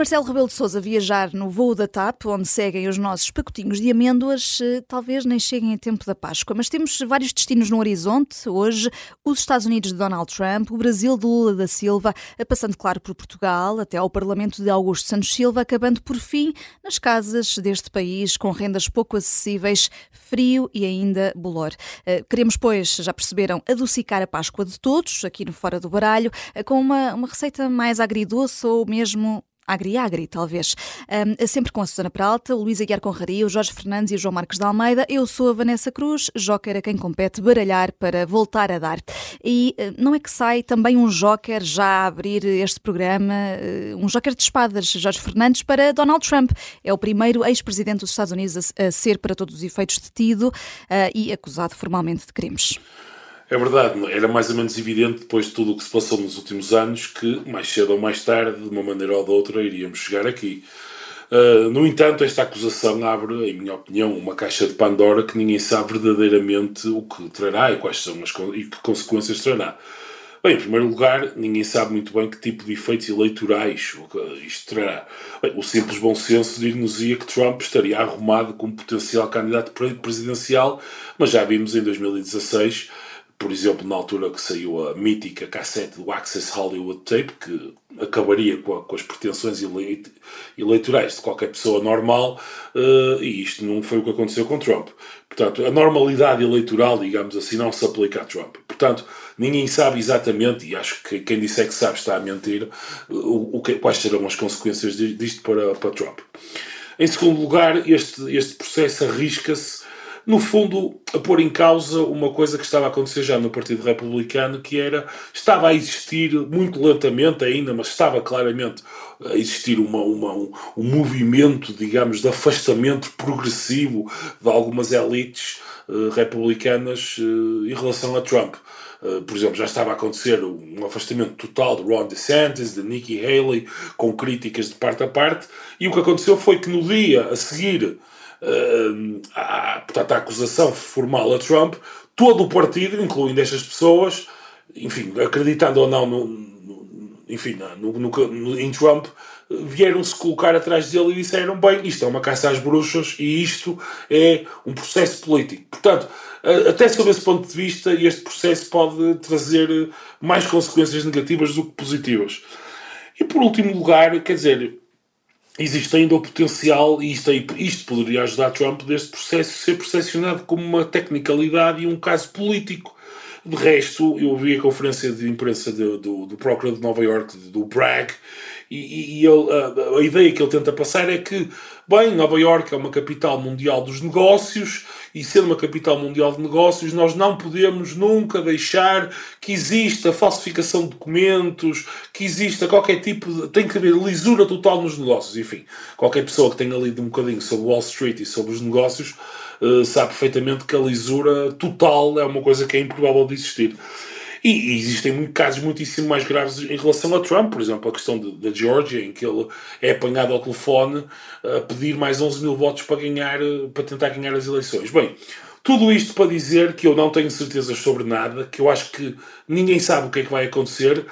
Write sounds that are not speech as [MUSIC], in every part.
Marcelo Rebelo de Sousa viajar no voo da TAP, onde seguem os nossos pacotinhos de amêndoas, eh, talvez nem cheguem a tempo da Páscoa. Mas temos vários destinos no horizonte. Hoje, os Estados Unidos de Donald Trump, o Brasil de Lula da Silva, passando, claro, por Portugal, até ao Parlamento de Augusto Santos Silva, acabando, por fim, nas casas deste país, com rendas pouco acessíveis, frio e ainda bolor. Eh, queremos, pois, já perceberam, adocicar a Páscoa de todos, aqui no Fora do Baralho, eh, com uma, uma receita mais agridoce ou mesmo agri-agri, talvez. Um, sempre com a Susana Peralta, o Luís Aguiar Conraria, o Jorge Fernandes e o João Marcos de Almeida. Eu sou a Vanessa Cruz, Joker a quem compete baralhar para voltar a dar. E uh, não é que sai também um Joker já a abrir este programa, uh, um Joker de espadas, Jorge Fernandes, para Donald Trump. É o primeiro ex-presidente dos Estados Unidos a, a, ser, para todos os efeitos, detido uh, e acusado formalmente de crimes. É verdade, era mais ou menos evidente, depois de tudo o que se passou nos últimos anos, que mais cedo ou mais tarde, de uma maneira ou de outra, iríamos chegar aqui. Uh, no entanto, esta acusação abre, em minha opinião, uma caixa de Pandora que ninguém sabe verdadeiramente o que trará e quais são as e que consequências trará. Bem, em primeiro lugar, ninguém sabe muito bem que tipo de efeitos eleitorais isto trará. Bem, o simples bom senso dir-nos-ia que Trump estaria arrumado como potencial candidato presidencial, mas já vimos em 2016 por exemplo, na altura que saiu a mítica cassete do Access Hollywood Tape, que acabaria com, a, com as pretensões eleitorais de qualquer pessoa normal, uh, e isto não foi o que aconteceu com Trump. Portanto, a normalidade eleitoral, digamos assim, não se aplica a Trump. Portanto, ninguém sabe exatamente, e acho que quem disser que sabe está a mentir, o, o que, quais serão as consequências disto para, para Trump. Em segundo lugar, este, este processo arrisca-se no fundo, a pôr em causa uma coisa que estava a acontecer já no Partido Republicano, que era, estava a existir, muito lentamente ainda, mas estava claramente a existir uma, uma um, um, movimento, digamos, de afastamento progressivo de algumas elites uh, republicanas uh, em relação a Trump. Uh, por exemplo, já estava a acontecer um afastamento total de Ron DeSantis, de Nikki Haley, com críticas de parte a parte, e o que aconteceu foi que no dia a seguir a, portanto, a acusação formal a Trump, todo o partido, incluindo estas pessoas, enfim, acreditando ou não no, no enfim, no, no, em Trump, vieram-se colocar atrás dele e disseram: bem, isto é uma caça às bruxas e isto é um processo político. Portanto, até sob esse ponto de vista, este processo pode trazer mais consequências negativas do que positivas. E por último lugar, quer dizer, existe ainda o potencial, e isto, isto poderia ajudar Trump, deste processo ser percepcionado como uma tecnicalidade e um caso político. De resto, eu vi a conferência de imprensa do, do, do Procurador de Nova York, do Bragg, e, e ele, a, a, ideia que ele tenta passar é que, bem, Nova York é uma capital mundial dos negócios, e sendo uma capital mundial de negócios, nós não podemos nunca deixar que exista falsificação de documentos, que exista qualquer tipo de. tem que haver lisura total nos negócios. Enfim, qualquer pessoa que tenha lido um bocadinho sobre Wall Street e sobre os negócios uh, sabe perfeitamente que a lisura total é uma coisa que é improvável de existir. E, e existem casos muitíssimo mais graves em relação a Trump, por exemplo, a questão da Georgia, em que ele é apanhado ao telefone a pedir mais 11 mil votos para, ganhar, para tentar ganhar as eleições. Bem, tudo isto para dizer que eu não tenho certezas sobre nada, que eu acho que ninguém sabe o que é que vai acontecer,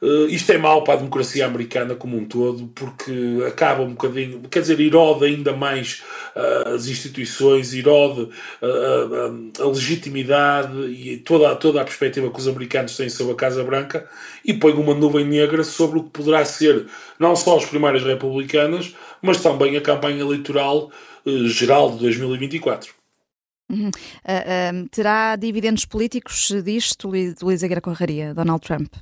Uh, isto é mau para a democracia americana como um todo, porque acaba um bocadinho, quer dizer, erode ainda mais uh, as instituições, erode uh, a legitimidade e toda, toda a perspectiva que os americanos têm sobre a Casa Branca e põe uma nuvem negra sobre o que poderá ser não só as primárias republicanas, mas também a campanha eleitoral geral de 2024. Uhum. Uh, uh, terá dividendos políticos disto, Luís Aguirre Conraria, Donald Trump?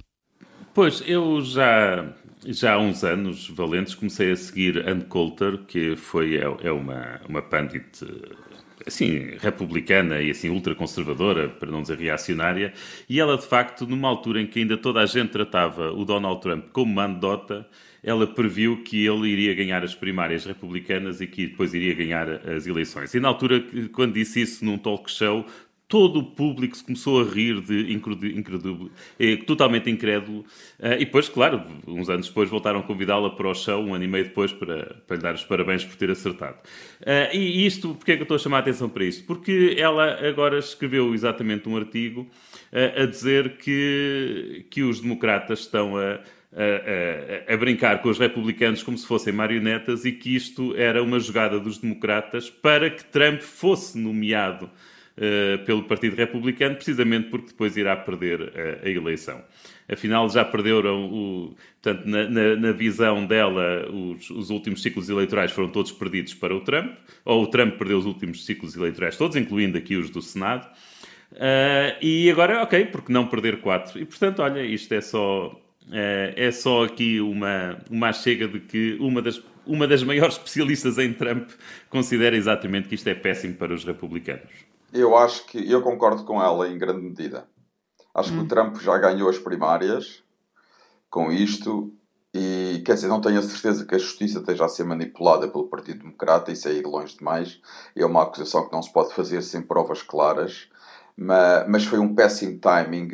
Pois, eu já, já há uns anos valentes comecei a seguir Ann Coulter, que foi, é, é uma, uma pandit assim, republicana e assim ultraconservadora, para não dizer reacionária, e ela de facto, numa altura em que ainda toda a gente tratava o Donald Trump como mandota, ela previu que ele iria ganhar as primárias republicanas e que depois iria ganhar as eleições. E na altura, quando disse isso num talk show, todo o público se começou a rir de incrédulo, eh, totalmente incrédulo. Uh, e depois, claro, uns anos depois voltaram a convidá-la para o show, um ano e meio depois, para, para lhe dar os parabéns por ter acertado. Uh, e isto, porquê é que eu estou a chamar a atenção para isto? Porque ela agora escreveu exatamente um artigo uh, a dizer que, que os democratas estão a a, a, a, brincar com os republicanos como se fossem marionetas e que isto era uma jogada dos democratas para que Trump fosse nomeado uh, pelo Partido Republicano, precisamente porque depois irá perder a, a eleição. Afinal, já perderam, o, portanto, na, na, na visão dela, os, os, últimos ciclos eleitorais foram todos perdidos para o Trump, ou o Trump perdeu os últimos ciclos eleitorais todos, incluindo aqui os do Senado. Uh, e agora, ok, porque não perder quatro? E portanto, olha, isto é só é só aqui uma, uma chega de que uma das, uma das maiores especialistas em Trump considera exatamente que isto é péssimo para os republicanos. Eu acho que eu concordo com ela em grande medida. Acho hum. que o hum. Trump já ganhou as primárias com isto e quer dizer, não tenho a certeza que a justiça esteja a ser manipulada pelo Partido Democrata, isso é ir longe demais. É uma acusação que não se pode fazer sem provas claras, mas, mas foi um péssimo timing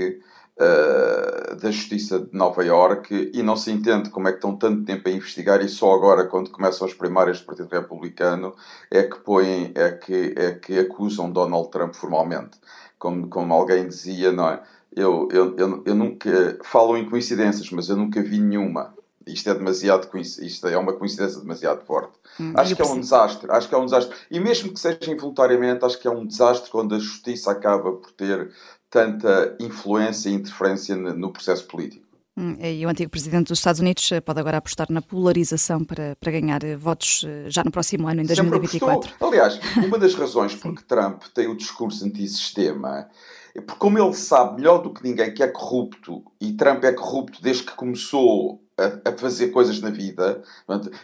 uh, da Justiça de Nova Iorque e não se entende como é que estão tanto tempo a investigar e só agora, quando começam as primárias do Partido Republicano, é que põem, é que, é que acusam Donald Trump formalmente. Como, como alguém dizia, não é? Eu, eu, eu, eu nunca falo em coincidências, mas eu nunca vi nenhuma. Isto é demasiado isto é uma coincidência demasiado forte. Hum, acho que é um desastre, acho que é um desastre. E mesmo que seja involuntariamente, acho que é um desastre quando a justiça acaba por ter tanta influência e interferência no processo político. Hum, e o antigo presidente dos Estados Unidos eh, pode agora apostar na polarização para, para ganhar eh, votos eh, já no próximo ano, em 2024. Aliás, uma das [LAUGHS] razões por que Trump tem o discurso antissistema é porque, como ele sabe melhor do que ninguém que é corrupto, e Trump é corrupto desde que começou a, a fazer coisas na vida,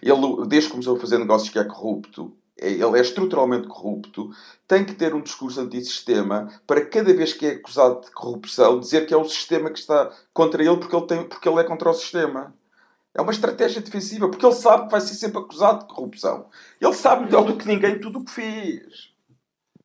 ele, desde que começou a fazer negócios que é corrupto, é, ele é estruturalmente corrupto, tem que ter um discurso antissistema para cada vez que é acusado de corrupção dizer que é o sistema que está contra ele porque ele, tem, porque ele é contra o sistema. É uma estratégia defensiva, porque ele sabe que vai ser sempre acusado de corrupção. Ele sabe melhor do que ninguém tudo o que fez.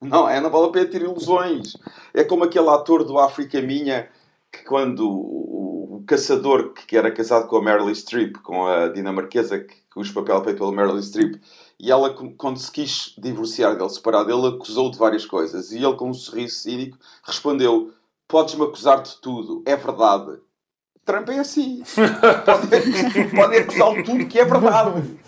Não, é, não vale a pena ter ilusões. É como aquele ator do África Minha que quando o, caçador que era casado com a Meryl Streep, com a dinamarquesa, que, cujo papel é feito pela Meryl Streep, e ela, quando se quis divorciar dele, separar dele, acusou de várias coisas. E ele, com um sorriso cínico, respondeu: Podes-me acusar de tudo, é verdade. Trump é assim. [LAUGHS] pode, pode acusar de tudo que é verdade.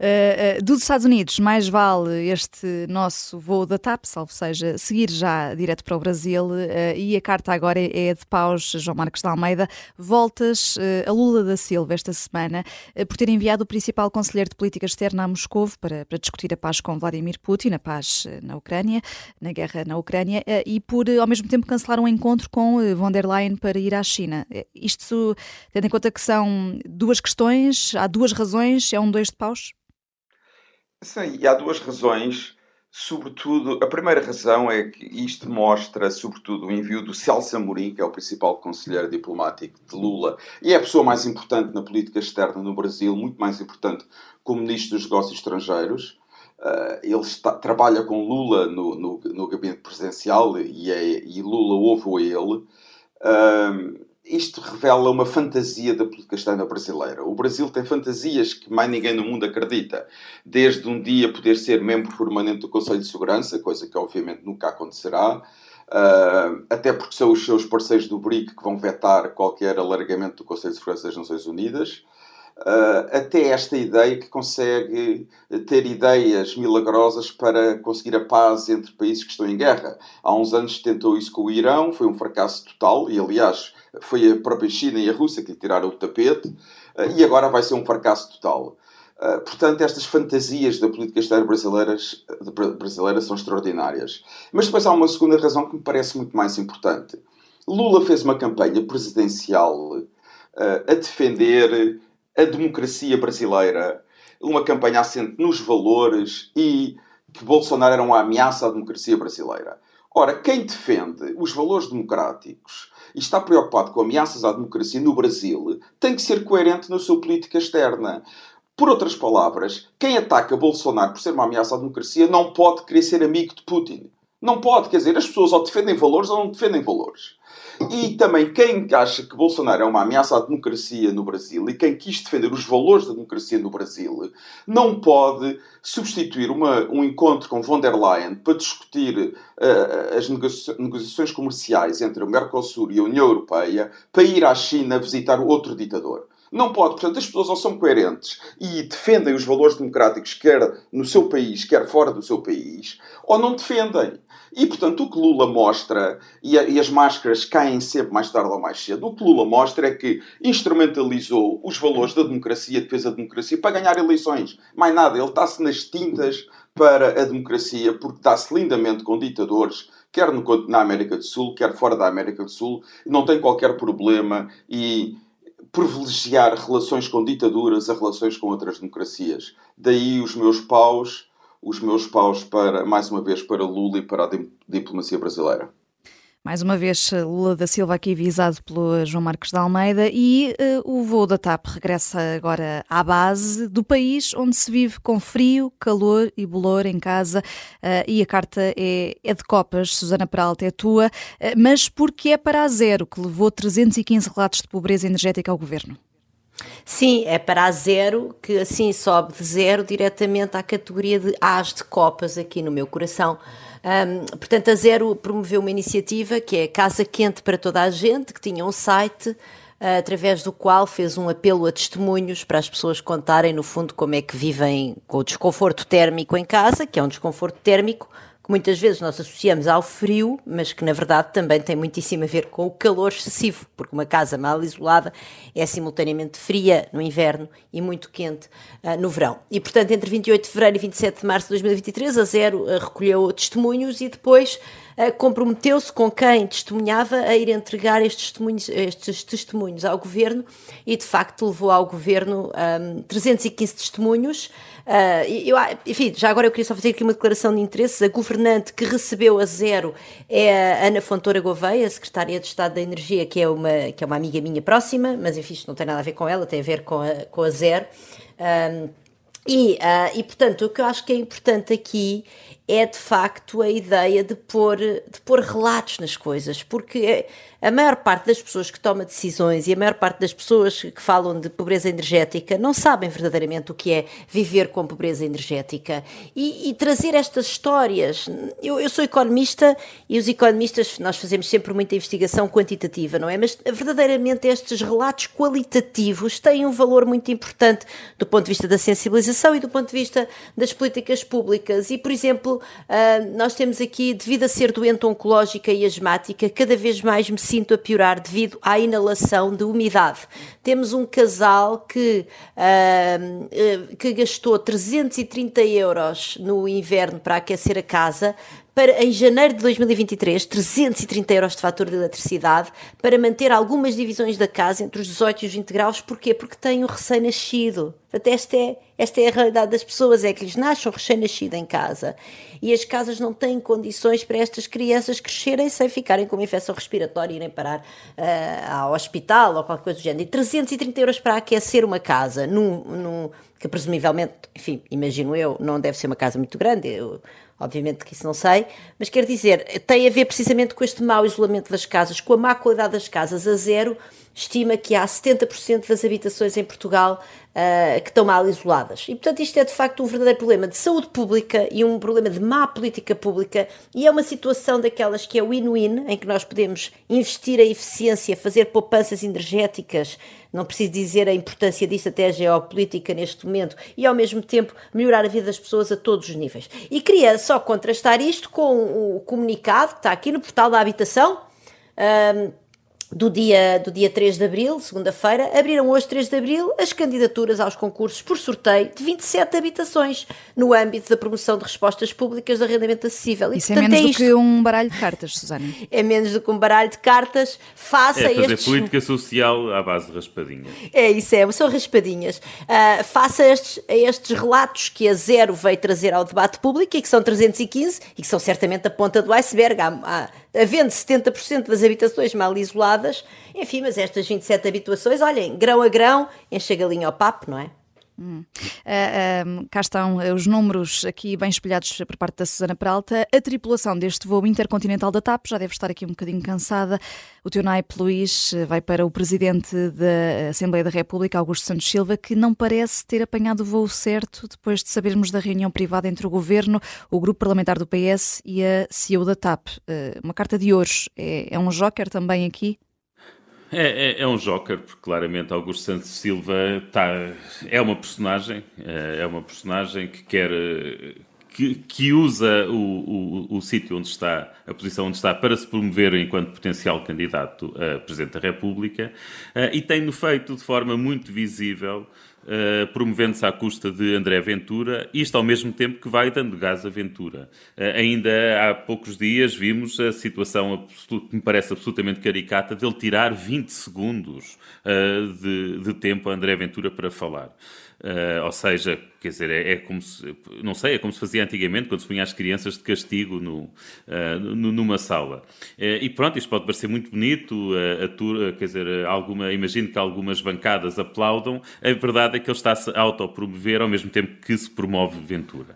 Hum. Uh, dos Estados Unidos, mais vale este nosso voo da TAP, salvo seja, seguir já direto para o Brasil. Uh, e a carta agora é de paus, João Marcos de Almeida. Voltas a Lula da Silva esta semana por ter enviado o principal conselheiro de política externa a Moscou para, para discutir a paz com Vladimir Putin, a paz na Ucrânia, na guerra na Ucrânia, e por ao mesmo tempo cancelar um encontro com von der Leyen para ir à China. Isto, tendo em conta que são duas questões, há duas razões, é um dois de paus? Sim, e há duas razões. Sobretudo, a primeira razão é que isto mostra, sobretudo, o envio do Celso Amorim, que é o principal conselheiro diplomático de Lula, e é a pessoa mais importante na política externa no Brasil, muito mais importante como ministro dos Negócios Estrangeiros. Uh, ele está, trabalha com Lula no, no, no gabinete presidencial e, é, e Lula ouve a ele. Uh, isto revela uma fantasia da política externa brasileira. O Brasil tem fantasias que mais ninguém no mundo acredita. Desde um dia poder ser membro permanente do Conselho de Segurança, coisa que obviamente nunca acontecerá, uh, até porque são os seus parceiros do BRIC que vão vetar qualquer alargamento do Conselho de Segurança das Nações Unidas. Uh, até esta ideia que consegue ter ideias milagrosas para conseguir a paz entre países que estão em guerra. Há uns anos tentou isso com o Irão, foi um fracasso total, e aliás foi a própria China e a Rússia que lhe tiraram o tapete, uh, e agora vai ser um fracasso total. Uh, portanto, estas fantasias da política externa brasileira, brasileira são extraordinárias. Mas depois há uma segunda razão que me parece muito mais importante. Lula fez uma campanha presidencial a defender a democracia brasileira, uma campanha assente nos valores e que Bolsonaro era uma ameaça à democracia brasileira. Ora, quem defende os valores democráticos e está preocupado com ameaças à democracia no Brasil tem que ser coerente na sua política externa. Por outras palavras, quem ataca Bolsonaro por ser uma ameaça à democracia não pode querer ser amigo de Putin. Não pode, quer dizer, as pessoas ou defendem valores ou não defendem valores. E também quem acha que Bolsonaro é uma ameaça à democracia no Brasil e quem quis defender os valores da democracia no Brasil não pode substituir uma, um encontro com von der Leyen para discutir uh, as negociações comerciais entre o Mercosul e a União Europeia para ir à China visitar outro ditador. Não pode. Portanto, as pessoas ou são coerentes e defendem os valores democráticos, quer no seu país, quer fora do seu país, ou não defendem. E, portanto, o que Lula mostra, e, a, e, as máscaras caem sempre mais tarde ou mais cedo, o que Lula mostra é que instrumentalizou os valores da democracia, a defesa da democracia, para ganhar eleições. Mais nada, ele está-se nas tintas para a democracia, porque dá-se lindamente com ditadores, quer no, na América do Sul, quer fora da América do Sul, não tem qualquer problema e privilegiar relações com ditaduras a relações com outras democracias. Daí os meus paus os meus paus para, mais uma vez, para Lula e para a diplomacia brasileira. Mais uma vez, Lula da Silva aqui visado pelo João Marcos de Almeida e uh, o voo da TAP regressa agora à base do país onde se vive com frio, calor e bolor em casa uh, e a carta é, é, de copas, Susana Peralta é tua, uh, mas porque é para a zero que levou 315 relatos de pobreza energética ao governo? Sim, é para a zero, que assim sobe de zero diretamente à categoria de As de Copas aqui no meu coração. Um, portanto, a Zero promoveu uma iniciativa que é Casa Quente para toda a gente, que tinha um site uh, através do qual fez um apelo a testemunhos para as pessoas contarem, no fundo, como é que vivem com o desconforto térmico em casa, que é um desconforto térmico que muitas vezes nós associamos ao frio, mas que na verdade também tem muitíssimo a ver com o calor excessivo, porque uma casa mal isolada é simultaneamente fria no inverno e muito quente uh, no verão. E portanto, entre 28 de fevereiro e 27 de março de 2023, a Zero uh, recolheu testemunhos e depois uh, comprometeu-se com quem testemunhava a ir entregar estes testemunhos, estes testemunhos ao governo e de facto levou ao governo um, 315 testemunhos. Uh, eu, enfim, já agora eu queria só fazer aqui uma declaração de interesses. A governante que recebeu a zero é a Ana Fontoura Gouveia, secretária de Estado da Energia, que é uma, que é uma amiga minha próxima, mas enfim, isto não tem nada a ver com ela, tem a ver com a, com a zero. Um, e, uh, e, portanto, o que eu acho que é importante aqui é de facto a ideia de pôr, de pôr relatos nas coisas, porque é, a maior parte das pessoas que toma decisões e a maior parte das pessoas que falam de pobreza energética não sabem verdadeiramente o que é viver com pobreza energética. E, e trazer estas histórias. Eu, eu, sou economista e os economistas, nós fazemos sempre muita investigação quantitativa, não é? Mas verdadeiramente estes relatos qualitativos têm um valor muito importante do ponto de vista da sensibilização e do ponto de vista das políticas públicas. E, por exemplo, uh, nós temos aqui, devido a ser doente oncológica e asmática, cada vez mais me sinto a piorar devido à inalação de umidade. Temos um casal que, uh, que gastou 330 euros no inverno para aquecer a casa, para, em janeiro de 2023, 330 euros de fatura de eletricidade para manter algumas divisões da casa entre os 18 e os 20 graus. Porquê? Porque tem um recém-nascido. Esta é, esta é a realidade das pessoas, é que lhes nasce recém-nascido em casa. E as casas não têm condições para estas crianças crescerem sem ficarem com uma infecção respiratória e irem parar uh, ao hospital ou qualquer coisa do género. E 330 euros para aquecer uma casa, num, num, que presumivelmente, enfim, imagino eu, não deve ser uma casa muito grande. Eu, Obviamente que isso não sei, mas quer dizer, tem a ver precisamente com este mau isolamento das casas, com a má qualidade das casas. A zero estima que há 70% das habitações em Portugal uh, que estão mal isoladas. E, portanto, isto é de facto um verdadeiro problema de saúde pública e um problema de má política pública. E é uma situação daquelas que é win-win, em que nós podemos investir a eficiência, fazer poupanças energéticas não preciso dizer a importância disso até geopolítica neste momento, e ao mesmo tempo melhorar a vida das pessoas a todos os níveis. E queria só contrastar isto com o comunicado que está aqui no portal da habitação. Um, do dia, do dia 3 de abril, segunda-feira, abriram hoje, 3 de abril, as candidaturas aos concursos por sorteio de 27 habitações no âmbito da promoção de respostas públicas de arrendamento acessível. Isso e, portanto, é menos é do que um baralho de cartas, Susana. É menos do que um baralho de cartas. Faça é fazer estes... política social à base de raspadinhas. É, isso é, são raspadinhas. Uh, faça estes, estes relatos que a Zero veio trazer ao debate público e que são 315 e que são certamente a ponta do iceberg. Há, há, havendo 70% das habitações mal isoladas, enfim, mas estas 27 habitações, olhem, grão a grão, enche a galinha ao papo, não é? Hum. Uh, uh, cá estão os números aqui bem espelhados por parte da Susana Peralta. A tripulação deste voo intercontinental da TAP já deve estar aqui um bocadinho cansada. O teu naipe Luís vai para o presidente da Assembleia da República, Augusto Santos Silva, que não parece ter apanhado o voo certo depois de sabermos da reunião privada entre o governo, o grupo parlamentar do PS e a CEO da TAP. Uh, uma carta de hoje é, é um joker também aqui? É, é, é, um joker, porque claramente Augusto Santos Silva tá, é uma personagem, é, é uma personagem que quer. Que, que usa o, o, o sítio onde está, a posição onde está, para se promover enquanto potencial candidato a Presidente da República eh, e tem-no feito de forma muito visível Uh, promovendo-se à custa de André Ventura, isto ao mesmo tempo que vai dando gás a Ventura. Uh, ainda há poucos dias vimos a situação que me parece absolutamente caricata dele tirar 20 segundos uh, de, de tempo a André Ventura para falar. Ou seja, quer dizer, é, é, como se, não sei, é como se fazia antigamente, quando se punha as crianças de castigo no, uh, numa sala. Uh, e pronto, isto pode parecer muito bonito, a, quer dizer, alguma, imagino que algumas bancadas aplaudam, a verdade é que ele está-se a autopromover ao mesmo tempo que se promove Ventura.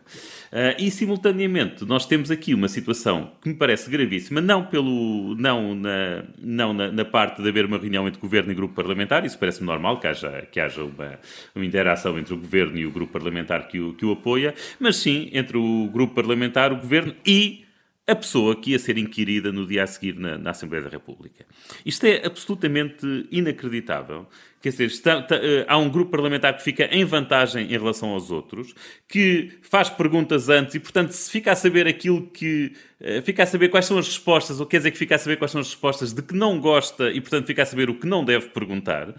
e, simultaneamente, nós temos aqui uma situação que me parece gravíssima, não, pelo, não, na, não na, na parte de haver uma reunião entre governo e grupo parlamentar, isso parece-me normal que haja, que haja uma, uma interação entre o Governo e o grupo parlamentar que o, que o apoia, mas sim entre o grupo parlamentar, o Governo e a pessoa que ia ser inquirida no dia a seguir na, na Assembleia da República. Isto é absolutamente inacreditável. Quer dizer, está, está, uh, há um grupo parlamentar que fica em vantagem em relação aos outros, que faz perguntas antes e, portanto, se fica a saber aquilo que. Uh, fica a saber quais são as respostas, ou quer dizer que fica a saber quais são as respostas de que não gosta e, portanto, fica a saber o que não deve perguntar. Uh,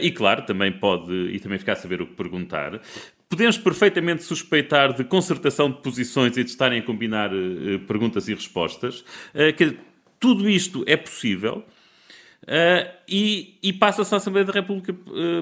e, claro, também pode. e também fica a saber o que perguntar. Podemos perfeitamente suspeitar de concertação de posições e de estarem a combinar uh, perguntas e respostas. Uh, que tudo isto é possível uh, e, e passa-se à Assembleia da República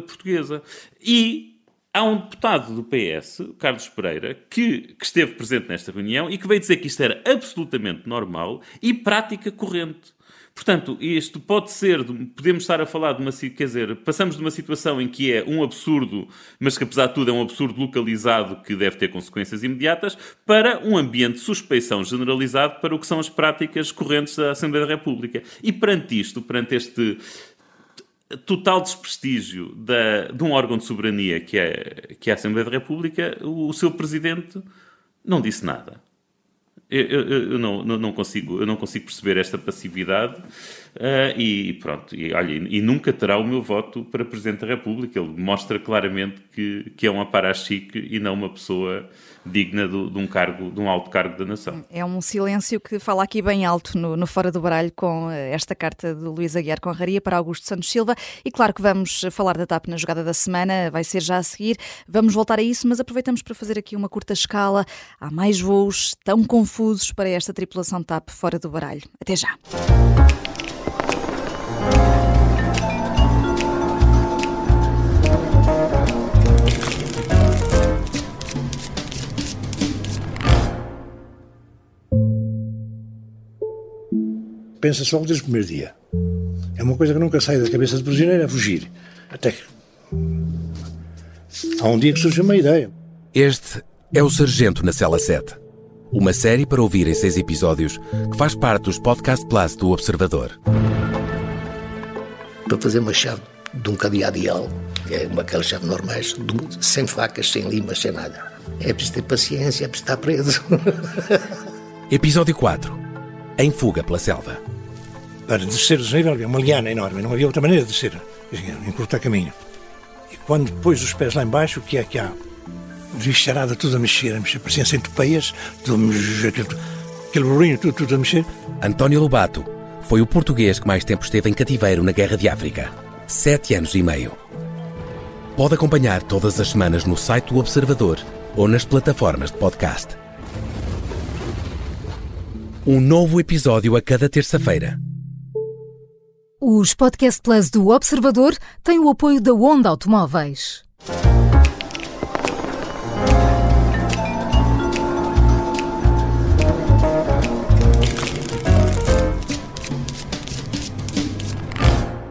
Portuguesa. E há um deputado do PS, Carlos Pereira, que, que esteve presente nesta reunião e que veio dizer que isto era absolutamente normal e prática corrente. Portanto, isto pode ser, podemos estar a falar de uma, quer dizer, passamos de uma situação em que é um absurdo, mas que apesar de tudo é um absurdo localizado que deve ter consequências imediatas, para um ambiente de suspeição generalizado para o que são as práticas correntes da Assembleia da República. E perante isto, perante este total desprestígio da, de um órgão de soberania que é, que é a Assembleia da República, o, o seu presidente não disse nada. Eu, eu, eu não, não, consigo, eu não consigo perceber esta passividade uh, e pronto, e, olha, e, nunca terá o meu voto para Presidente da República. Ele mostra claramente que, que é um aparachique e não uma pessoa digna do, de um cargo, de um alto cargo da nação. É um silêncio que fala aqui bem alto no, no Fora do Baralho com eh, esta carta de Luís Aguiar Conraria para Augusto Santos Silva e claro que vamos falar da TAP na jogada da semana, vai ser já a seguir, vamos voltar a isso, mas aproveitamos para fazer aqui uma curta escala. Há mais voos tão confusos para esta tripulação TAP fora do baralho. Até já! Pensa só desde o primeiro dia. É uma coisa que nunca sai da cabeça do prisioneiro, é fugir. Até que. Há um dia que surge uma ideia. Este é o Sargento na Cela 7. Uma série para ouvir em seis episódios que faz parte dos Podcast Plus do Observador. Para fazer uma chave de um cadeado ideal, que é uma aquelas chaves normais, sem facas, sem limas, sem nada. É preciso ter paciência, é preciso estar preso. [LAUGHS] Episódio 4. Em fuga pela selva para descer o desnível havia uma liana enorme, não havia outra maneira de descer, encurtar caminho. E quando pôs os pés lá embaixo, o que é que há? Bicharada tudo a mexer, a mexer, parecia centopeias, tudo a mexer, aquele barulhinho, tudo, tudo a mexer. António Lobato foi o português que mais tempo esteve em cativeiro na Guerra de África. Sete anos e meio. Pode acompanhar todas as semanas no site do Observador ou nas plataformas de podcast. Um novo episódio a cada terça-feira. Os Podcast Plus do Observador têm o apoio da Onda Automóveis.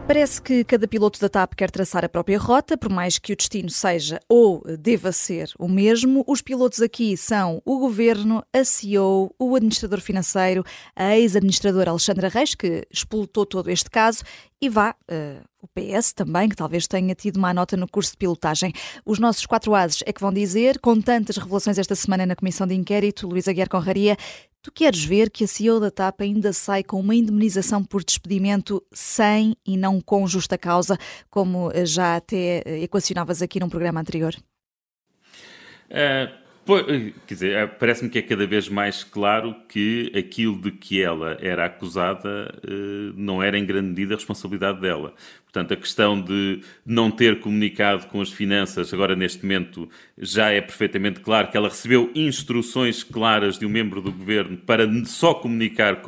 Parece que cada piloto da TAP quer traçar a própria rota, por mais que o destino seja ou deva ser o mesmo. Os pilotos aqui são o governo, a CEO, o administrador financeiro, a ex-administradora Alexandra Reis, que explotou todo este caso, e vá, uh, o PS também, que talvez tenha tido má nota no curso de pilotagem. Os nossos quatro ases é que vão dizer, com tantas revelações esta semana na Comissão de Inquérito, Luísa Guiar Conraria, Tu queres ver que a CEO da TAP ainda sai com uma indemnização por despedimento sem e não com justa causa, como já até equacionavas aqui num programa anterior? Uh, Quer dizer, é, parece-me que é cada vez mais claro que aquilo de que ela era acusada eh, não era em grande medida a responsabilidade dela. Portanto, a questão de não ter comunicado com as finanças, agora neste momento já é perfeitamente claro que ela recebeu instruções claras de um membro do governo para só comunicar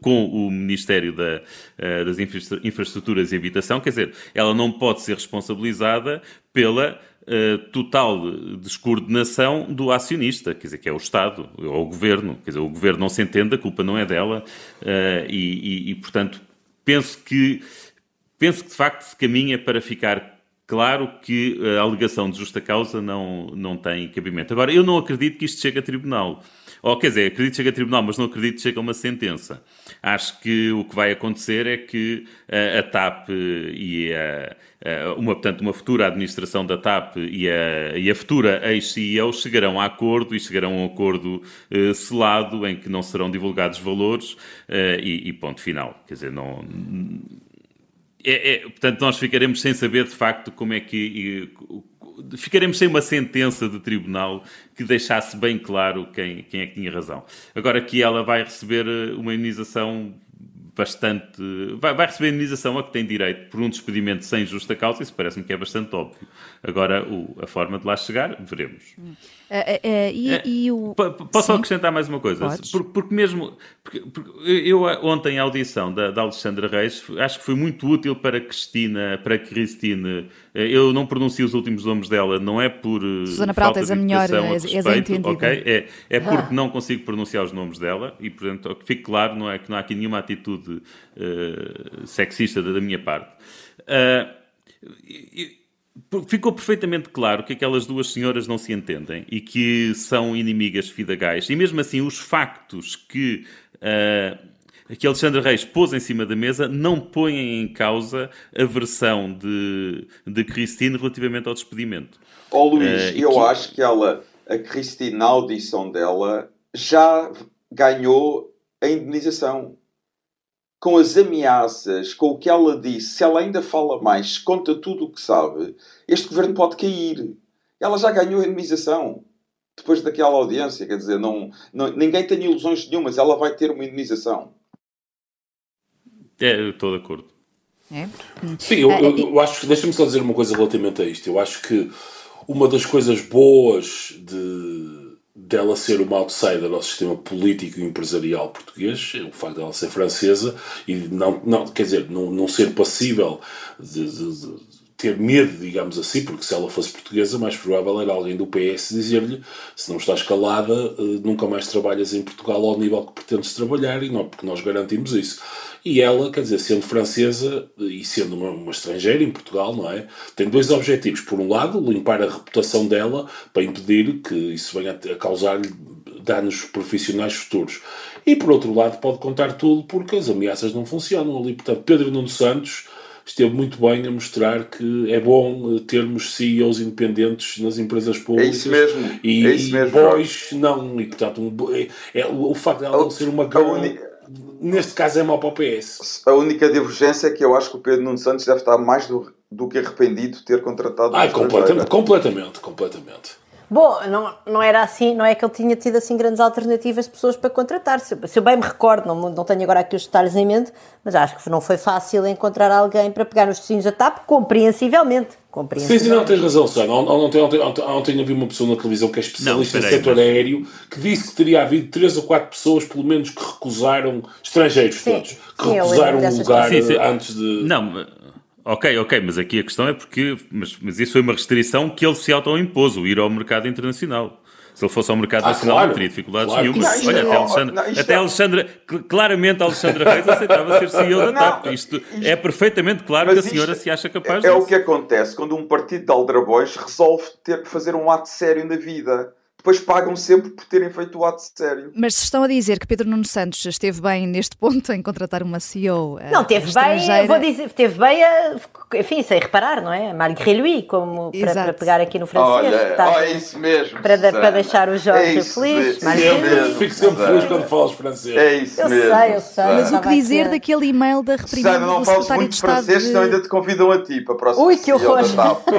com o Ministério da, eh, das Infraestruturas e Habitação. Quer dizer, ela não pode ser responsabilizada pela uh, total descoordenação do acionista, quer dizer, que é o Estado, ou o Governo. Quer dizer, o Governo não se entende, a culpa não é dela, uh, e, e, e, portanto, penso que, penso que de facto se caminha para ficar claro que a alegação de justa causa não, não tem cabimento. Agora, eu não acredito que isto chegue a tribunal. Ou, quer dizer, acredito que chegue a tribunal, mas não acredito que chegue a uma sentença. Acho que o que vai acontecer é que a, eh, a TAP e a, a, uma, portanto, uma futura administração da TAP e a, e a futura ex-CEO chegarão a acordo e chegarão a um acordo uh, selado em que não serão divulgados valores uh, e, e, ponto final. Quer dizer, não... É, é, portanto, nós ficaremos sem saber de facto como é que ficaremos sem uma sentença de tribunal que deixasse bem claro quem, quem é que tinha razão. Agora que ela vai receber eh, uma imunização bastante. Vai, vai receber a indenização a que tem direito por um despedimento sem justa causa, isso parece-me que é bastante óbvio. Agora, o, a forma de lá chegar, veremos. É, é, e, é, e o... Posso Sim? acrescentar mais uma coisa? Porque, porque, mesmo. Porque, porque eu, ontem, a audição da, da, Alexandra Reis, acho que foi muito útil para Cristina, para Cristine. Eu não pronuncio os últimos nomes dela, não é por. Susana Peralta és a melhor, és, és entendida. Ok? É, é porque ah. não consigo pronunciar os nomes dela e, portanto, que fique claro, não é que não há aqui nenhuma atitude uh, sexista da minha parte. Uh, ficou perfeitamente claro que aquelas duas senhoras não se entendem e que são inimigas fidagais. E mesmo assim, os factos que, uh, que Alexandre Reis pôs em cima da mesa não põem em causa a versão de, de Cristina relativamente ao despedimento. Ó oh, Luís, uh, eu que... acho que ela, a Cristina, na audição dela, já ganhou a indenização com as ameaças, com o que ela disse, se ela ainda fala mais, conta tudo o que sabe, este governo pode cair. Ela já ganhou a indemnização depois daquela audiência, quer dizer, não, não, ninguém tem ilusões nenhumas, ela vai ter uma indemnização. É, estou de acordo. É? Sim, eu, eu, eu acho deixa-me só dizer uma coisa relativamente a isto. Eu acho que uma das coisas boas de dela ser uma outsider ao sistema político e empresarial português, o facto dela ser francesa e não, não quer dizer, não, não ser passível de, de, de ter medo, digamos assim, porque se ela fosse portuguesa, mais provável era alguém do PS dizer-lhe se não estás calada, eh, nunca mais trabalhas em Portugal ao nível que pretendes trabalhar, e não, porque nós garantimos isso. E ela, quer dizer, sendo francesa e sendo uma, uma, estrangeira em Portugal, não é? Tem dois objetivos. Por um lado, limpar a reputação dela para impedir que isso venha a causar-lhe danos profissionais futuros. E por outro lado, pode contar tudo porque as ameaças não funcionam ali. Portanto, Pedro Nuno Santos esteve muito bem a mostrar que é bom eh, termos CEOs independentes nas empresas públicas. É isso mesmo. E, é isso mesmo, boys não. E portanto, um, é, é, o facto de ela não ser uma grande neste caso é mau para o PS. A única divergência é que eu acho que o Pedro Nuno Santos deve estar mais do, do que arrependido de ter contratado Ah, completamente, completamente, completamente. Bom, não, não era assim, não é que ele tinha tido assim grandes alternativas de pessoas para contratar. Se, se eu bem me recordo, não, não tenho agora aqui os detalhes em mente, mas acho que não foi fácil encontrar alguém para pegar nos destinos da TAP, compreensivelmente. Sim, sim, não, tens razão, Sónia. Ontem, ontem, ontem, ontem havia uma pessoa na televisão que é especialista no setor mas... aéreo que disse que teria havido três ou quatro pessoas, pelo menos, que recusaram, estrangeiros sim, todos, que sim, recusaram um lugar sim, sim. antes de. Não, ok, ok, mas aqui a questão é porque. Mas, mas isso foi uma restrição que ele se auto-impôs, o ir ao mercado internacional. Se ele fosse ao mercado ah, nacional claro, não teria dificuldades claro. nenhuma. Não, Olha, é- até, Alexandre, não, até é- Alexandra, claramente a Alexandra Reis aceitava ser CEO da TAP. Isto, isto- é perfeitamente claro que a senhora se acha capaz É disso. o que acontece quando um partido de aldrabões resolve ter, fazer um ato sério na vida. Depois pagam sempre por terem feito o ato sério. Mas se estão a dizer que Pedro Nuno Santos esteve bem neste ponto em contratar uma CEO eh, Não, teve bem, vou dizer, teve bem, a, enfim, sem reparar, não é? Malgré lui, como para, para pegar aqui no francês. Olha, está- olha, é isso mesmo. para, Susana. para deixar o Jorge É isso feliz. É lui. mesmo. Fico sempre Susana. feliz quando falas francês. É isso Eu mesmo. sei, eu sei. Mas o que dizer daquele e-mail da reprimenda Susana, não secretário muito de francês, de... senão ainda te convidam a ti para a próxima Ui, que horror. TAP. [LAUGHS]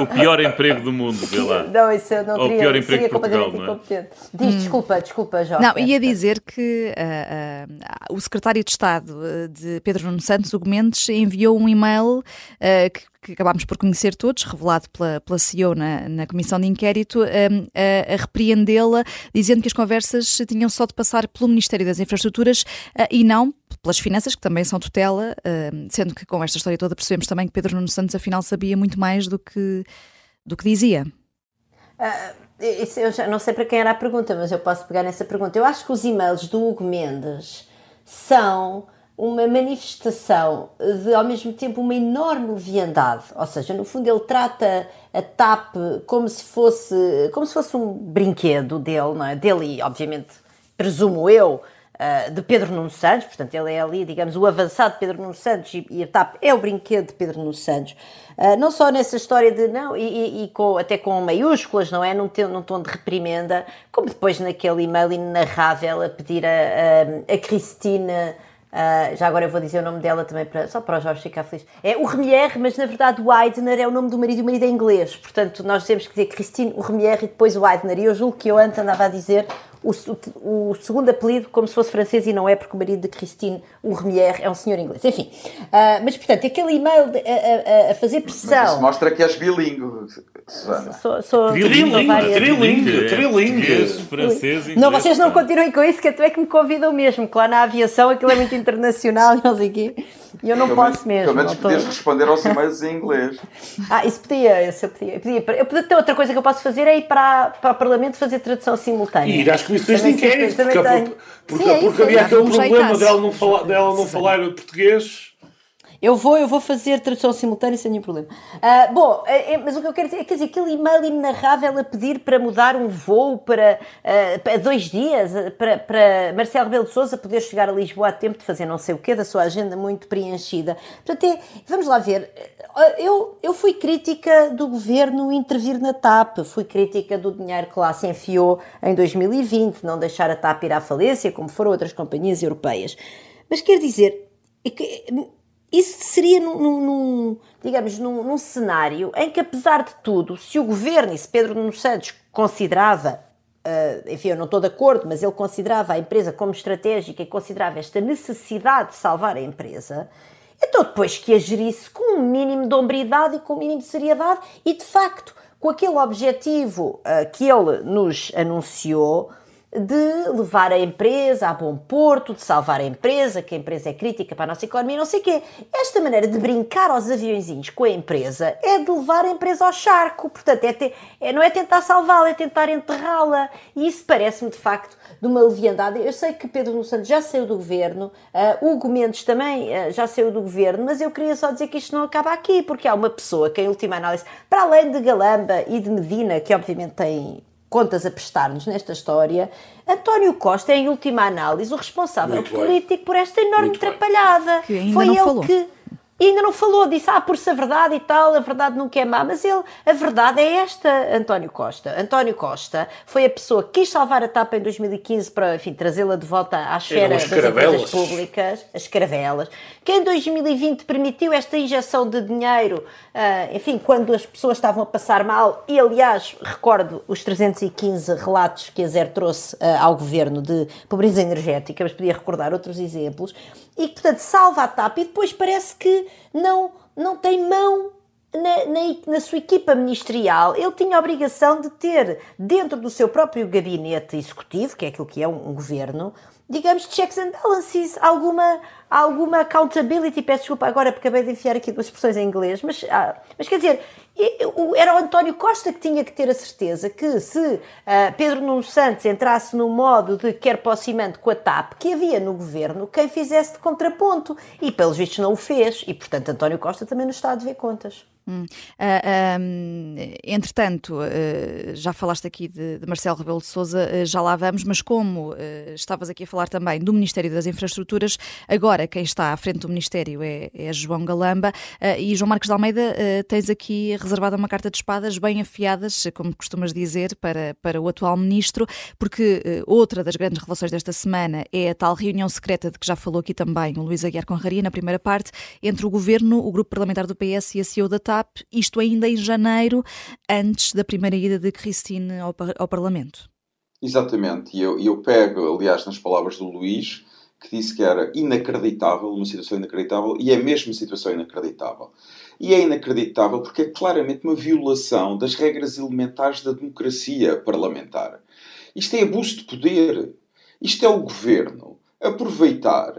O pior emprego do mundo, vê lá. [LAUGHS] Não, isso eu não Ou o teria, pior emprego seria de Portugal, completamente não é? incompetente. Diz, desculpa, desculpa, Jorge. Não, ia dizer que ah, ah, o secretário de Estado ah, de Pedro Nuno Santos, Hugo Mendes, enviou um e-mail ah, que, que acabámos por conhecer todos, revelado pela, pela CEO na, na comissão de inquérito, ah, a, a repreendê-la, dizendo que as conversas tinham só de passar pelo Ministério das Infraestruturas e não pelas finanças, que também são tutela, sendo que com esta história toda percebemos também que Pedro Nuno Santos afinal sabia muito mais do que, do que dizia. Isso eu já não sei para quem era a pergunta, mas eu posso pegar nessa pergunta. Eu acho que os e-mails do Hugo Mendes são uma manifestação de, ao mesmo tempo, uma enorme leviandade. Ou seja, no fundo, ele trata a TAP como se fosse, como se fosse um brinquedo dele, não é? Dele obviamente, presumo eu, uh, de Pedro Nuno Santos, portanto, ele é ali, digamos, o avançado Pedro Nuno Santos e, e a TAP é o brinquedo de Pedro Nuno Santos. Uh, não só nessa história de, não, e, e, com, até com maiúsculas, não é? Num, num tom de reprimenda, como depois naquele e-mail inenarrável a pedir a, a, a Cristina. Uh, já agora eu vou dizer o nome dela também, para, só para o Jorge ficar feliz. É o Remier, mas na verdade o Aidner é o nome do marido e o marido é inglês. Portanto, nós temos que dizer Christine, o Remier e depois o Aidner. E eu julgo que eu antes andava a dizer o, o, segundo apelido como se fosse francês e não é, porque o marido de Christine, o Remier, é um senhor inglês. Enfim, uh, mas portanto, aquele e-mail de, a, a, a, fazer pressão. Mas isso mostra que és bilingue, Susana. Sou, sou trilingue, trilingue, trilingue. francês, Não, vocês não continuem com isso, que até é que me convidam mesmo, que lá na aviação aquilo é muito internacional e [LAUGHS] não sei o quê. E eu não pelo posso mesmo. Pelo menos podias responder aos e-mails em inglês. [LAUGHS] Ah, isso podia, isso eu podia. Eu podia, eu podia ter outra coisa que eu posso fazer é ir para, para o Parlamento fazer tradução simultânea. E ir às comissões de inquérito, porque, também porque, porque, Sim, é porque havia aquele Um problema dela não, falar, dela não falar português. Eu vou, eu vou fazer tradução simultânea sem nenhum problema. Ah, bom, é- é- mas o que eu quero dizer é dizer, aquele e-mail inenarrável a pedir para mudar um voo para, ah, para dois dias, ah, para, para Marcelo Rebelo de Sousa poder chegar a Lisboa a tempo de fazer não sei o quê, da sua agenda muito preenchida. Portanto, é, vamos lá ver. Eu, eu fui crítica do governo intervir na TAP, fui crítica do dinheiro que lá se enfiou em 2020, não deixar a TAP ir à falência, como foram outras companhias europeias. Mas quer dizer, é que isso seria num, num- digamos, num, num cenário em que, apesar de tudo, se o governo e se Pedro Nuno Santos considerava, ah, enfim, eu não estou de acordo, mas ele considerava a empresa como estratégica e considerava esta necessidade de salvar a empresa, então depois que a gerisse com um mínimo de hombridade e com um mínimo de seriedade e, de facto, com aquele objetivo ah, que ele nos anunciou, de levar a empresa a bom porto, de salvar a empresa, que a empresa é crítica para a nossa economia, não sei o quê. Esta maneira de brincar aos aviãozinhos com a empresa é de levar a empresa ao charco. Portanto, é te- é- não é tentar salvá-la, é tentar enterrá-la. E isso parece-me, de facto, de uma leviandade. Eu sei que Pedro Nuno Santos já saiu do governo, ah, Hugo Mendes também ah, já saiu do governo, mas eu queria só dizer que isto não acaba aqui, porque há uma pessoa que, em última análise, para além de Galamba e de Medina, que obviamente tem contas a prestar-nos nesta história, António Costa é, em última análise, o responsável Muito bem. político por esta enorme Muito bem. atrapalhada. Que ainda Foi não ele falou. que e ainda não falou, disse, ah, por-se a verdade e tal, a verdade nunca é má, mas ele, a verdade é esta, António Costa. António Costa foi a pessoa que quis salvar a TAP em 2015 para, enfim, trazê-la de volta à esfera as das empresas públicas, as caravelas, que em 2020 permitiu esta injeção de dinheiro, ah, enfim, quando as pessoas estavam a passar mal, e aliás, recordo os 315 relatos que a Zer trouxe ah, ao governo de pobreza energética, mas podia recordar outros exemplos, e que, portanto, salva a TAP e depois parece que não, não tem mão na, na, na sua equipa ministerial, ele tinha a obrigação de ter, dentro do seu próprio gabinete executivo, que é aquilo que é um, um governo, digamos, checks and balances, alguma, alguma accountability. Peço desculpa agora porque acabei de enfiar aqui duas expressões em inglês, mas, ah, mas quer dizer, era o António Costa que tinha que ter a certeza que se uh, Pedro Nuno Santos entrasse no modo de quer para o cimento com a TAP, que havia no governo quem fizesse de contraponto. E, pelos vistos, não o fez. E, portanto, António Costa também não está a dever contas. Hum. Uh, ah, um, entretanto, uh, já falaste aqui de, de Marcelo Rebelo de Sousa, uh, já lá vamos, mas como estavas aqui a falar também do Ministério das Infraestruturas, agora quem está à frente do Ministério é, é João Galamba e João Marcos de Almeida, tens aqui reservada uma carta de espadas bem afiadas, como costumas dizer, para, para o atual Ministro, porque outra das grandes revelações desta semana é a tal reunião secreta de que já falou aqui também o Luís Aguiar Conraria na primeira parte, entre o Governo, o Grupo Parlamentar do PS e a CEO da TAP, Isto ainda em janeiro, antes da primeira ida de Christine ao, ao Parlamento. Exatamente, e eu, eu pego, aliás, nas palavras do Luís, que disse que era inacreditável, uma situação inacreditável, e é mesmo uma situação inacreditável. E é inacreditável porque é claramente uma violação das regras elementares da democracia parlamentar. Isto é abuso de poder. Isto é o governo aproveitar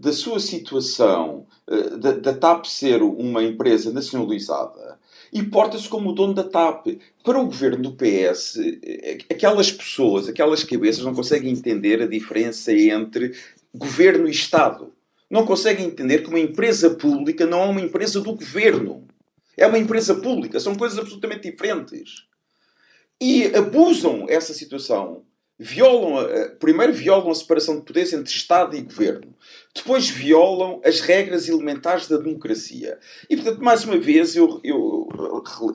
da sua situação, eh, da, da TAP ser uma empresa nacionalizada, e porta-se como o dono da TAP. Para o governo do PS, eh, aquelas pessoas, aquelas cabeças não conseguem entender a diferença entre governo e Estado. Não conseguem entender que uma empresa pública não é uma empresa do governo. É uma empresa pública. São coisas absolutamente diferentes. E abusam essa situação violam, primeiro violam a separação de poderes entre Estado e Governo, depois violam as regras elementares da democracia. E, portanto, mais uma vez, eu, eu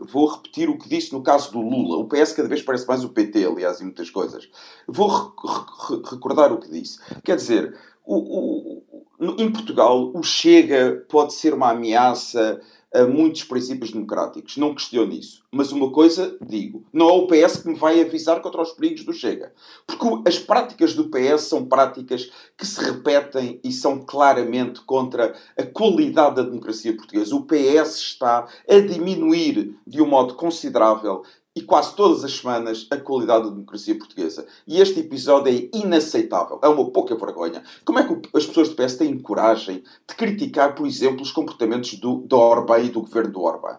vou repetir o que disse no caso do Lula. O PS cada vez parece mais o PT, aliás, em muitas coisas. Vou re recordar o que disse. Quer dizer, o, o, em Portugal, o Chega pode ser uma ameaça a muitos princípios democráticos. Não questiono isso. Mas uma coisa digo: não é o PS que me vai avisar contra os perigos do Chega. Porque as práticas do PS são práticas que se repetem e são claramente contra a qualidade da democracia portuguesa. O PS está a diminuir de um modo considerável e quase todas as semanas a qualidade da democracia portuguesa. E este episódio é inaceitável. É uma pouca vergonha. Como é que as pessoas do PS têm coragem de criticar, por exemplo, os comportamentos do, do Orbán e do governo do Orbán?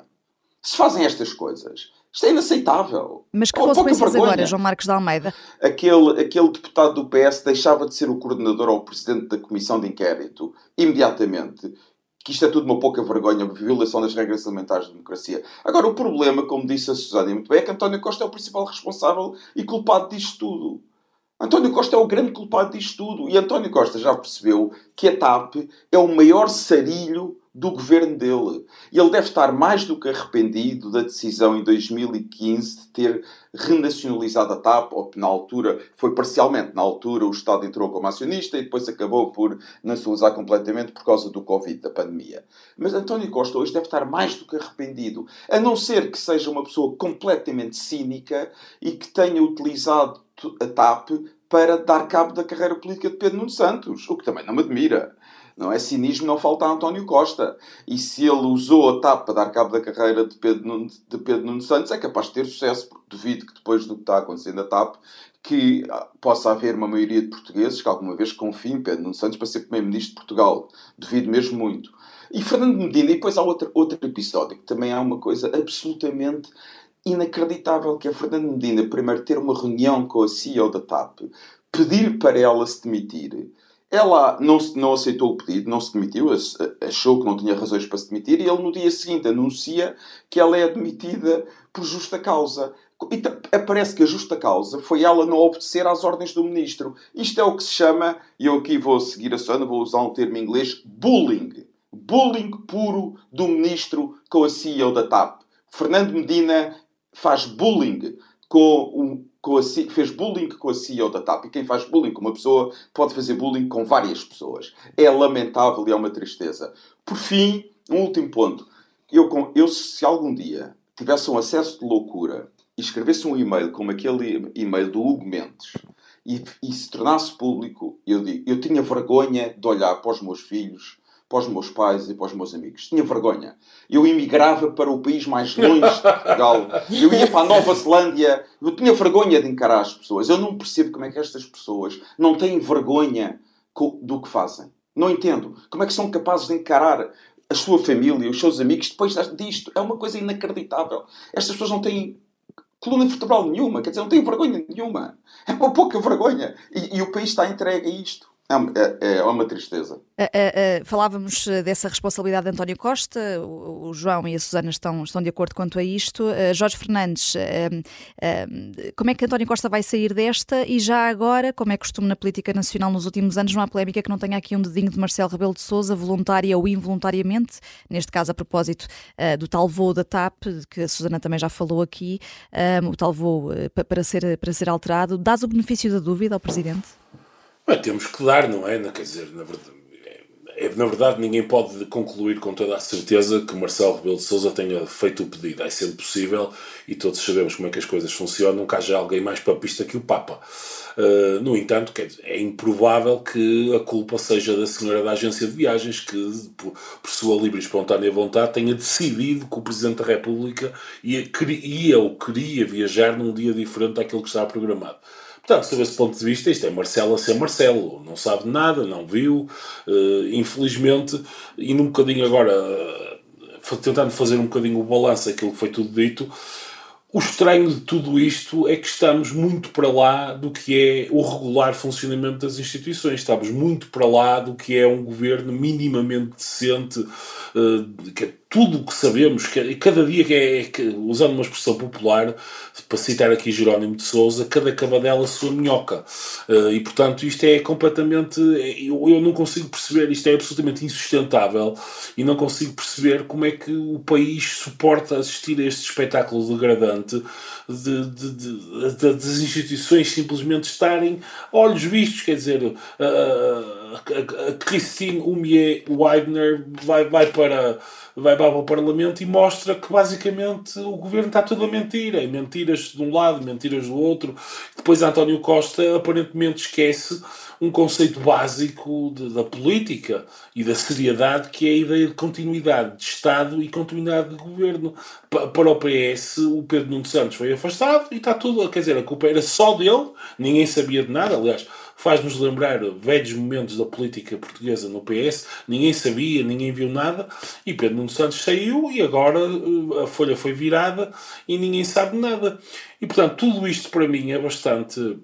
Se fazem estas coisas, isto é inaceitável. Mas que consequências agora, João Marcos de Almeida? Aquele, aquele deputado do PS deixava de ser o coordenador ou o presidente da comissão de inquérito imediatamente que isto é tudo uma pouca vergonha, violação das regras elementares da democracia. Agora, o problema, como disse a Susana muito bem, é que António Costa é o principal responsável e culpado disto tudo. António Costa é o grande culpado disto tudo. E António Costa já percebeu que a TAP é o maior sarilho do governo dele. E ele deve estar mais do que arrependido da decisão em 2015 de ter renacionalizado a TAP, ou que na altura, foi parcialmente, na altura o Estado entrou como acionista e depois acabou por nacionalizar completamente por causa do Covid, da pandemia. Mas António Costa hoje deve estar mais do que arrependido, a não ser que seja uma pessoa completamente cínica e que tenha utilizado a TAP para dar cabo da carreira política de Pedro Nuno Santos, o que também não me admira. Não é cinismo, não falta a António Costa. E se ele usou a TAP para dar cabo da carreira de Pedro, Nuno, de Pedro Nuno Santos, é capaz de ter sucesso, porque duvido que depois do que está acontecendo a TAP, que ah, possa haver uma maioria de portugueses que alguma vez confiem em Pedro Nuno Santos para ser Primeiro-Ministro de Portugal. Duvido mesmo muito. E Fernando Medina, e depois há outro, outro episódio, que também há uma coisa absolutamente inacreditável, que é Fernando Medina, primeiro ter uma reunião com a CEO da TAP, pedir para ela se demitir, ela não, não aceitou o pedido, não se demitiu, achou que não tinha razões para se demitir, e ele no dia seguinte anuncia que ela é admitida por justa causa. E parece que a justa causa foi ela não obedecer às ordens do ministro. Isto é o que se chama, e eu aqui vou seguir a Susana, vou usar um termo em inglês, bullying. Bullying puro do ministro com a CEO da TAP. Fernando Medina faz bullying com um a, fez bullying com a CEO da TAP. E quem faz bullying com uma pessoa pode fazer bullying com várias pessoas. É lamentável e é uma tristeza. Por fim, um último ponto. Eu, eu se algum dia tivesse um acesso de loucura e escrevesse um e-mail como aquele e-mail do Hugo Mendes e, e se tornasse público, eu digo, eu tinha vergonha de olhar para os meus filhos para os meus pais e para os meus amigos. Tinha vergonha. Eu imigrava para o país mais longe de Portugal. Eu ia para a Nova Zelândia. Eu tinha vergonha de encarar as pessoas. Eu não percebo como é que estas pessoas não têm vergonha do que fazem. Não entendo. Como é que são capazes de encarar a sua família, os seus amigos, depois disto. É uma coisa inacreditável. Estas pessoas não têm coluna vertebral nenhuma, quer dizer, não têm vergonha nenhuma. É uma pouca vergonha. E, e o país está entregue a isto. É, é, é uma tristeza. Uh, uh, uh, falávamos dessa responsabilidade de António Costa, o, o, João e a Susana estão, estão de acordo quanto a isto. Jorge Fernandes, como é que António Costa vai sair desta? E já agora, como é costume na política nacional nos últimos anos, não há polémica que não tenha aqui um dedinho de Marcelo Rebelo de Souza, voluntária ou involuntariamente, neste caso a propósito do tal voo da TAP, que a Susana também já falou aqui, o tal voo para, ser, para ser alterado. Dás o benefício da dúvida ao Presidente? Temos que dar, não é? Quer dizer, na verdade, é, na verdade, ninguém pode concluir com toda a certeza que Marcelo Rebelo de Sousa tenha feito o pedido. É sendo possível, e todos sabemos como é que as coisas funcionam, que haja alguém mais papista que o Papa. Uh, no entanto, dizer, é improvável que a culpa seja da senhora da agência de viagens, que, por, por sua livre e espontânea vontade, tenha decidido que o Presidente da República ia, ia ou queria viajar num dia diferente daquele que estava programado. Portanto, sob esse ponto de vista, isto é Marcelo a ser Marcelo. Não sabe nada, não viu, uh, infelizmente, e num bocadinho agora, uh, tentando fazer um bocadinho o balanço daquilo que foi tudo dito, o estranho de tudo isto é que estamos muito para lá do que é o regular funcionamento das instituições. Estamos muito para lá do que é um governo minimamente decente, uh, que é tudo o que sabemos, cada dia que é, que, usando uma expressão popular, para citar aqui Jerónimo de Souza, cada cavadela sua minhoca. Uh, e portanto isto é completamente. Eu, eu não consigo perceber, isto é absolutamente insustentável e não consigo perceber como é que o país suporta assistir a este espetáculo degradante de, de, de, de das instituições simplesmente estarem olhos vistos, quer dizer. Uh, a, Christine Humier Weidner vai, vai, para, vai para o Parlamento e mostra que basicamente o governo está tudo a mentir. É mentiras de um lado, mentiras do outro. Depois António Costa aparentemente esquece um conceito básico de, da política e da seriedade, que é a ideia de continuidade de Estado e continuidade de governo. para o PS, o Pedro Nuno Santos foi afastado e está tudo. Quer dizer, a culpa era só dele, ninguém sabia de nada. Aliás, faz-nos lembrar velhos momentos da política portuguesa no PS, ninguém sabia, ninguém viu nada, e Pedro Nuno Santos saiu e agora eh, a folha foi virada e ninguém sabe nada. E portanto, tudo isto para mim é bastante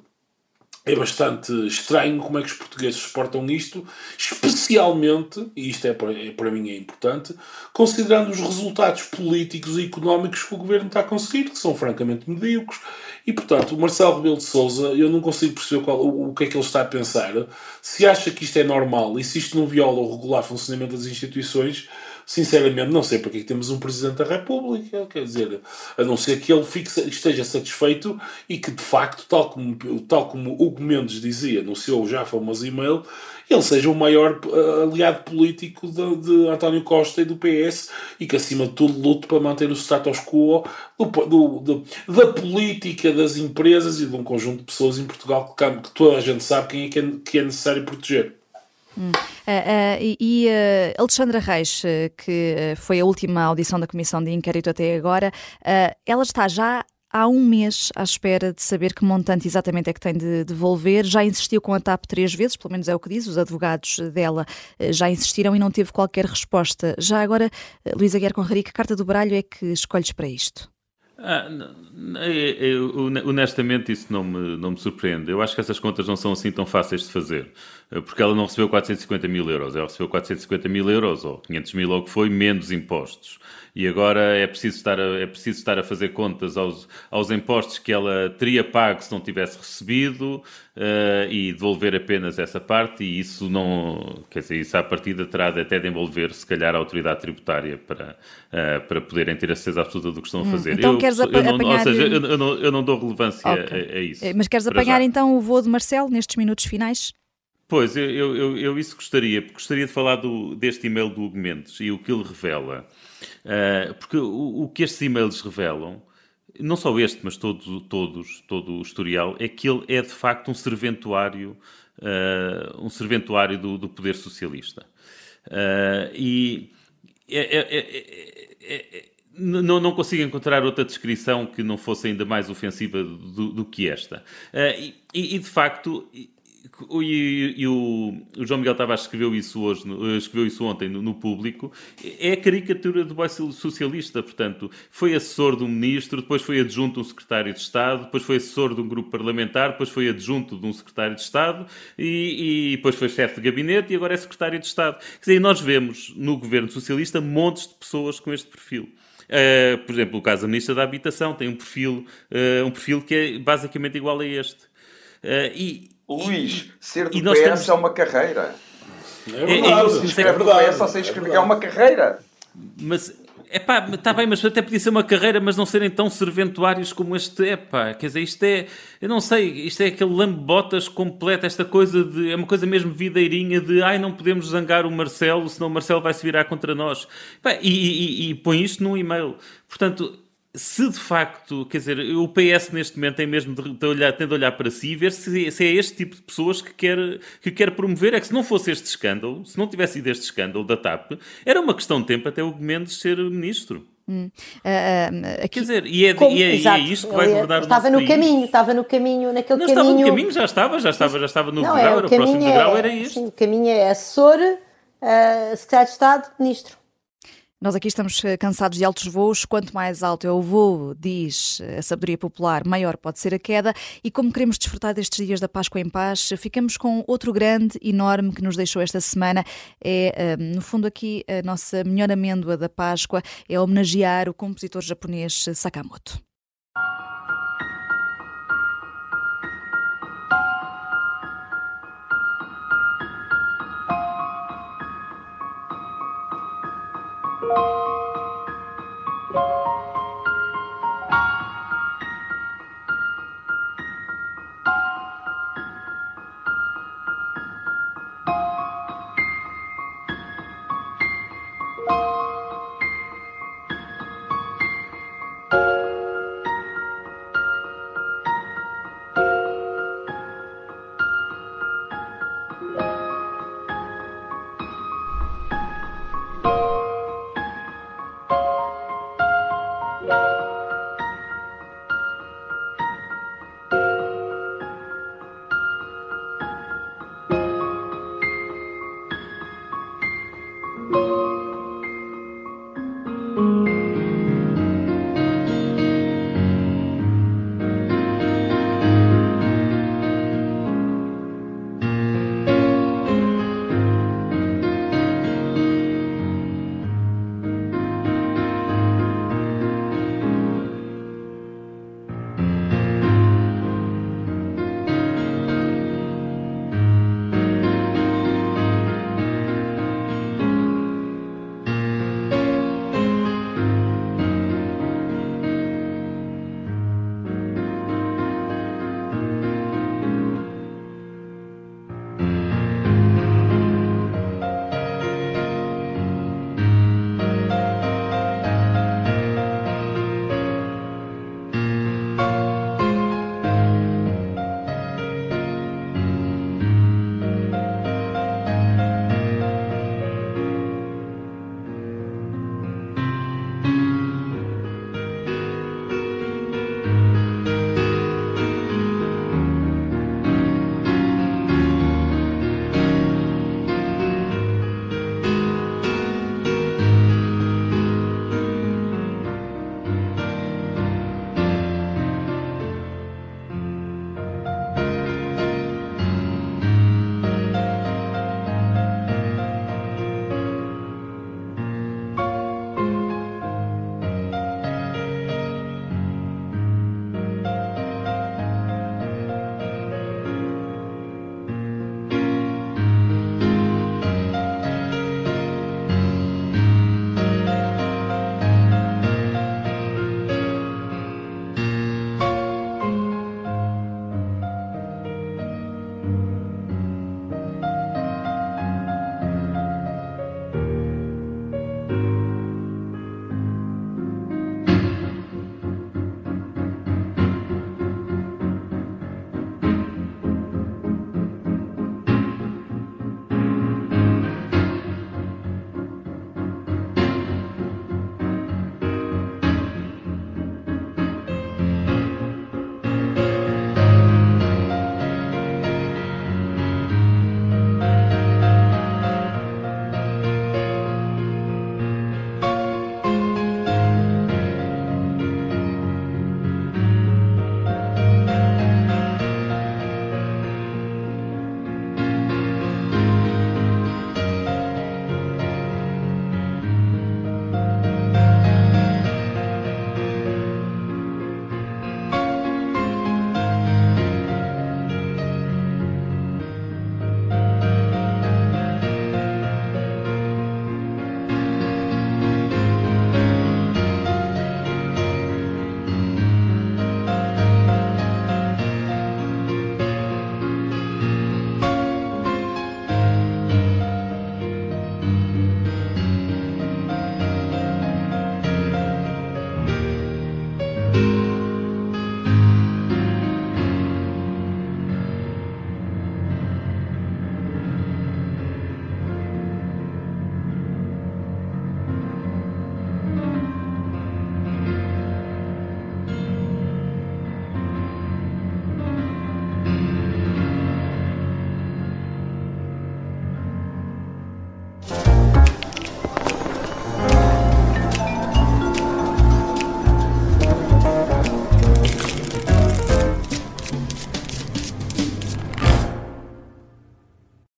é bastante estranho como é que os portugueses suportam isto, especialmente, e isto é para, é, para mim é importante, considerando os resultados políticos e económicos que o governo está a conseguir, que são francamente medíocres. E, portanto, o Marcelo Rebelo de Souza, eu não consigo perceber qual, o, o que é que ele está a pensar. Se acha que isto é normal e se isto não viola o regular funcionamento das instituições, sinceramente, não sei para que temos um Presidente da República, quer dizer, a não ser que ele fique, esteja satisfeito e que, de facto, tal como, tal como Hugo Mendes dizia no seu já famoso e-mail, ele seja o maior uh, aliado político de, de, António Costa e do PS e que, acima de tudo, lute para manter o status quo do, do, do, da política das empresas e de um conjunto de pessoas em Portugal que, que toda a gente sabe quem é que é, que é necessário proteger. Uh, uh, e uh, Alexandra Reis, que foi a última audição da Comissão de Inquérito até agora, ela está já há um mês à espera de saber que montante exatamente é que tem de devolver. Já insistiu com a TAP três vezes, pelo menos é o que diz, os advogados dela já insistiram e não teve qualquer resposta. Já agora, Luísa Guerra Conrari, que carta do baralho é que escolhes para isto? Ah, eu, honestamente, isso não me, não me surpreende. Eu acho que essas contas não são assim tão fáceis de fazer. Eh, porque ela não recebeu 450 mil euros. Ela recebeu 450 mil euros, ou 500 mil, ou o que foi, menos impostos e agora é preciso estar a, é preciso estar a fazer contas aos, aos impostos que ela teria pago se não tivesse recebido uh, e devolver apenas essa parte e isso não, quer dizer, isso à partida terá de, até de envolver se calhar a autoridade tributária para, uh, para poderem ter a certeza absoluta do que estão a hum, fazer. Então eu, queres eu não, apanhar... Ou seja, eu, eu, não, eu não dou relevância okay. a, a, isso. Mas queres apanhar já. então o voo de Marcelo nestes minutos finais? Pois, eu, eu, eu, isso gostaria, porque gostaria de falar do, deste e-mail do Hugo Mendes e o que ele revela. Uh, porque o, o, que estes e-mails revelam, não só este, mas todos, todos, todo o historial, é que ele é de facto um serventuário, uh, um serventuário do, do poder socialista. Uh, e é, é, é, é não, não, consigo encontrar outra descrição que não fosse ainda mais ofensiva do, do que esta. E, e, de facto, e, e o, o, João Miguel Tavares escreveu isso hoje, escreveu isso ontem no, no, público, é a caricatura do bairro socialista, portanto, foi assessor de um ministro, depois foi adjunto de um secretário de Estado, depois foi assessor de um grupo parlamentar, depois foi adjunto de um secretário de Estado e, e depois foi chefe de gabinete e agora é secretário de Estado. Quer dizer, nós vemos no governo socialista montes de pessoas com este perfil. Uh, por exemplo, o caso da Ministra da Habitação tem um perfil, uh, um perfil que é basicamente igual a este. Uh, e, Luís, ser do PS temos... é uma carreira. É verdade, é, é, é verdade, do PS, só escrever, é, é uma carreira. Mas é pá, está bem, mas até podia ser uma carreira, mas não serem tão serventuários como este é, pá. Quer dizer, isto é, eu não sei, isto é aquele lambotas completo, esta coisa de, é uma coisa mesmo videirinha de, ai, não podemos zangar o Marcelo, senão o Marcelo vai se virar contra nós. Pá, e, e, e põe isto num e-mail. Portanto, se de facto, quer dizer, o PS neste momento tem mesmo de olhar, tem de olhar para si e ver se, se, é este tipo de pessoas que quer, que quer promover. É que se não fosse este escândalo, se não tivesse sido este escândalo da TAP, era uma questão de tempo até o Mendes ser ministro. Hum. Uh. Quer dizer, e é, Como, e é, e é isto que vai governar Estava no país. caminho, estava no caminho, naquele não, caminho. Estava no caminho, já estava, já estava, já estava no não, degrau, é, era o próximo é, degrau, era isto. Sim, o caminho é assessor, uh, secretário de Estado, ministro. Nós aqui estamos eh, cansados de altos voos. Quanto mais alto é o voo, diz eh, a sabedoria popular, maior pode ser a queda. E como queremos desfrutar destes dias da Páscoa em paz, ficamos com outro grande, enorme que nos deixou esta semana. É, eh, no fundo, aqui a nossa melhor amêndoa da Páscoa é homenagear o compositor japonês Sakamoto.